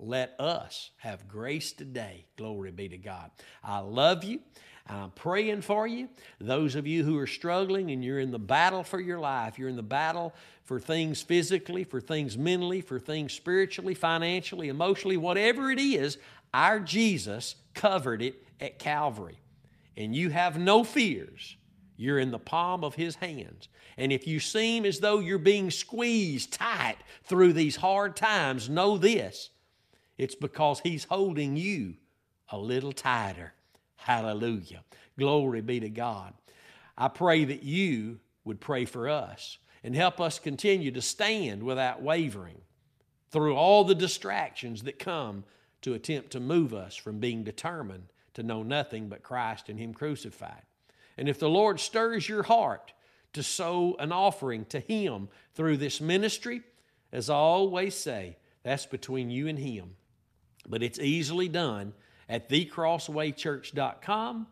let us have grace today. Glory be to God. I love you. I'm praying for you. Those of you who are struggling and you're in the battle for your life, you're in the battle for things physically, for things mentally, for things spiritually, financially, emotionally, whatever it is, our Jesus covered it at Calvary. And you have no fears. You're in the palm of His hands. And if you seem as though you're being squeezed tight through these hard times, know this it's because He's holding you a little tighter. Hallelujah. Glory be to God. I pray that you would pray for us and help us continue to stand without wavering through all the distractions that come to attempt to move us from being determined to know nothing but Christ and Him crucified. And if the Lord stirs your heart to sow an offering to Him through this ministry, as I always say, that's between you and Him. But it's easily done at thecrosswaychurch.com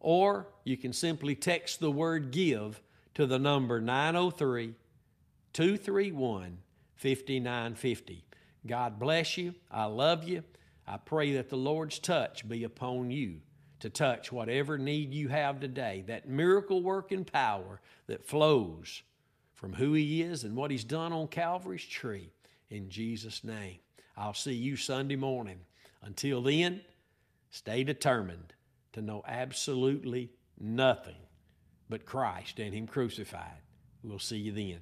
or you can simply text the word give to the number 903 231 5950. God bless you. I love you. I pray that the Lord's touch be upon you to touch whatever need you have today, that miracle working power that flows from who He is and what He's done on Calvary's tree. In Jesus' name. I'll see you Sunday morning. Until then, stay determined to know absolutely nothing but Christ and Him crucified. We'll see you then.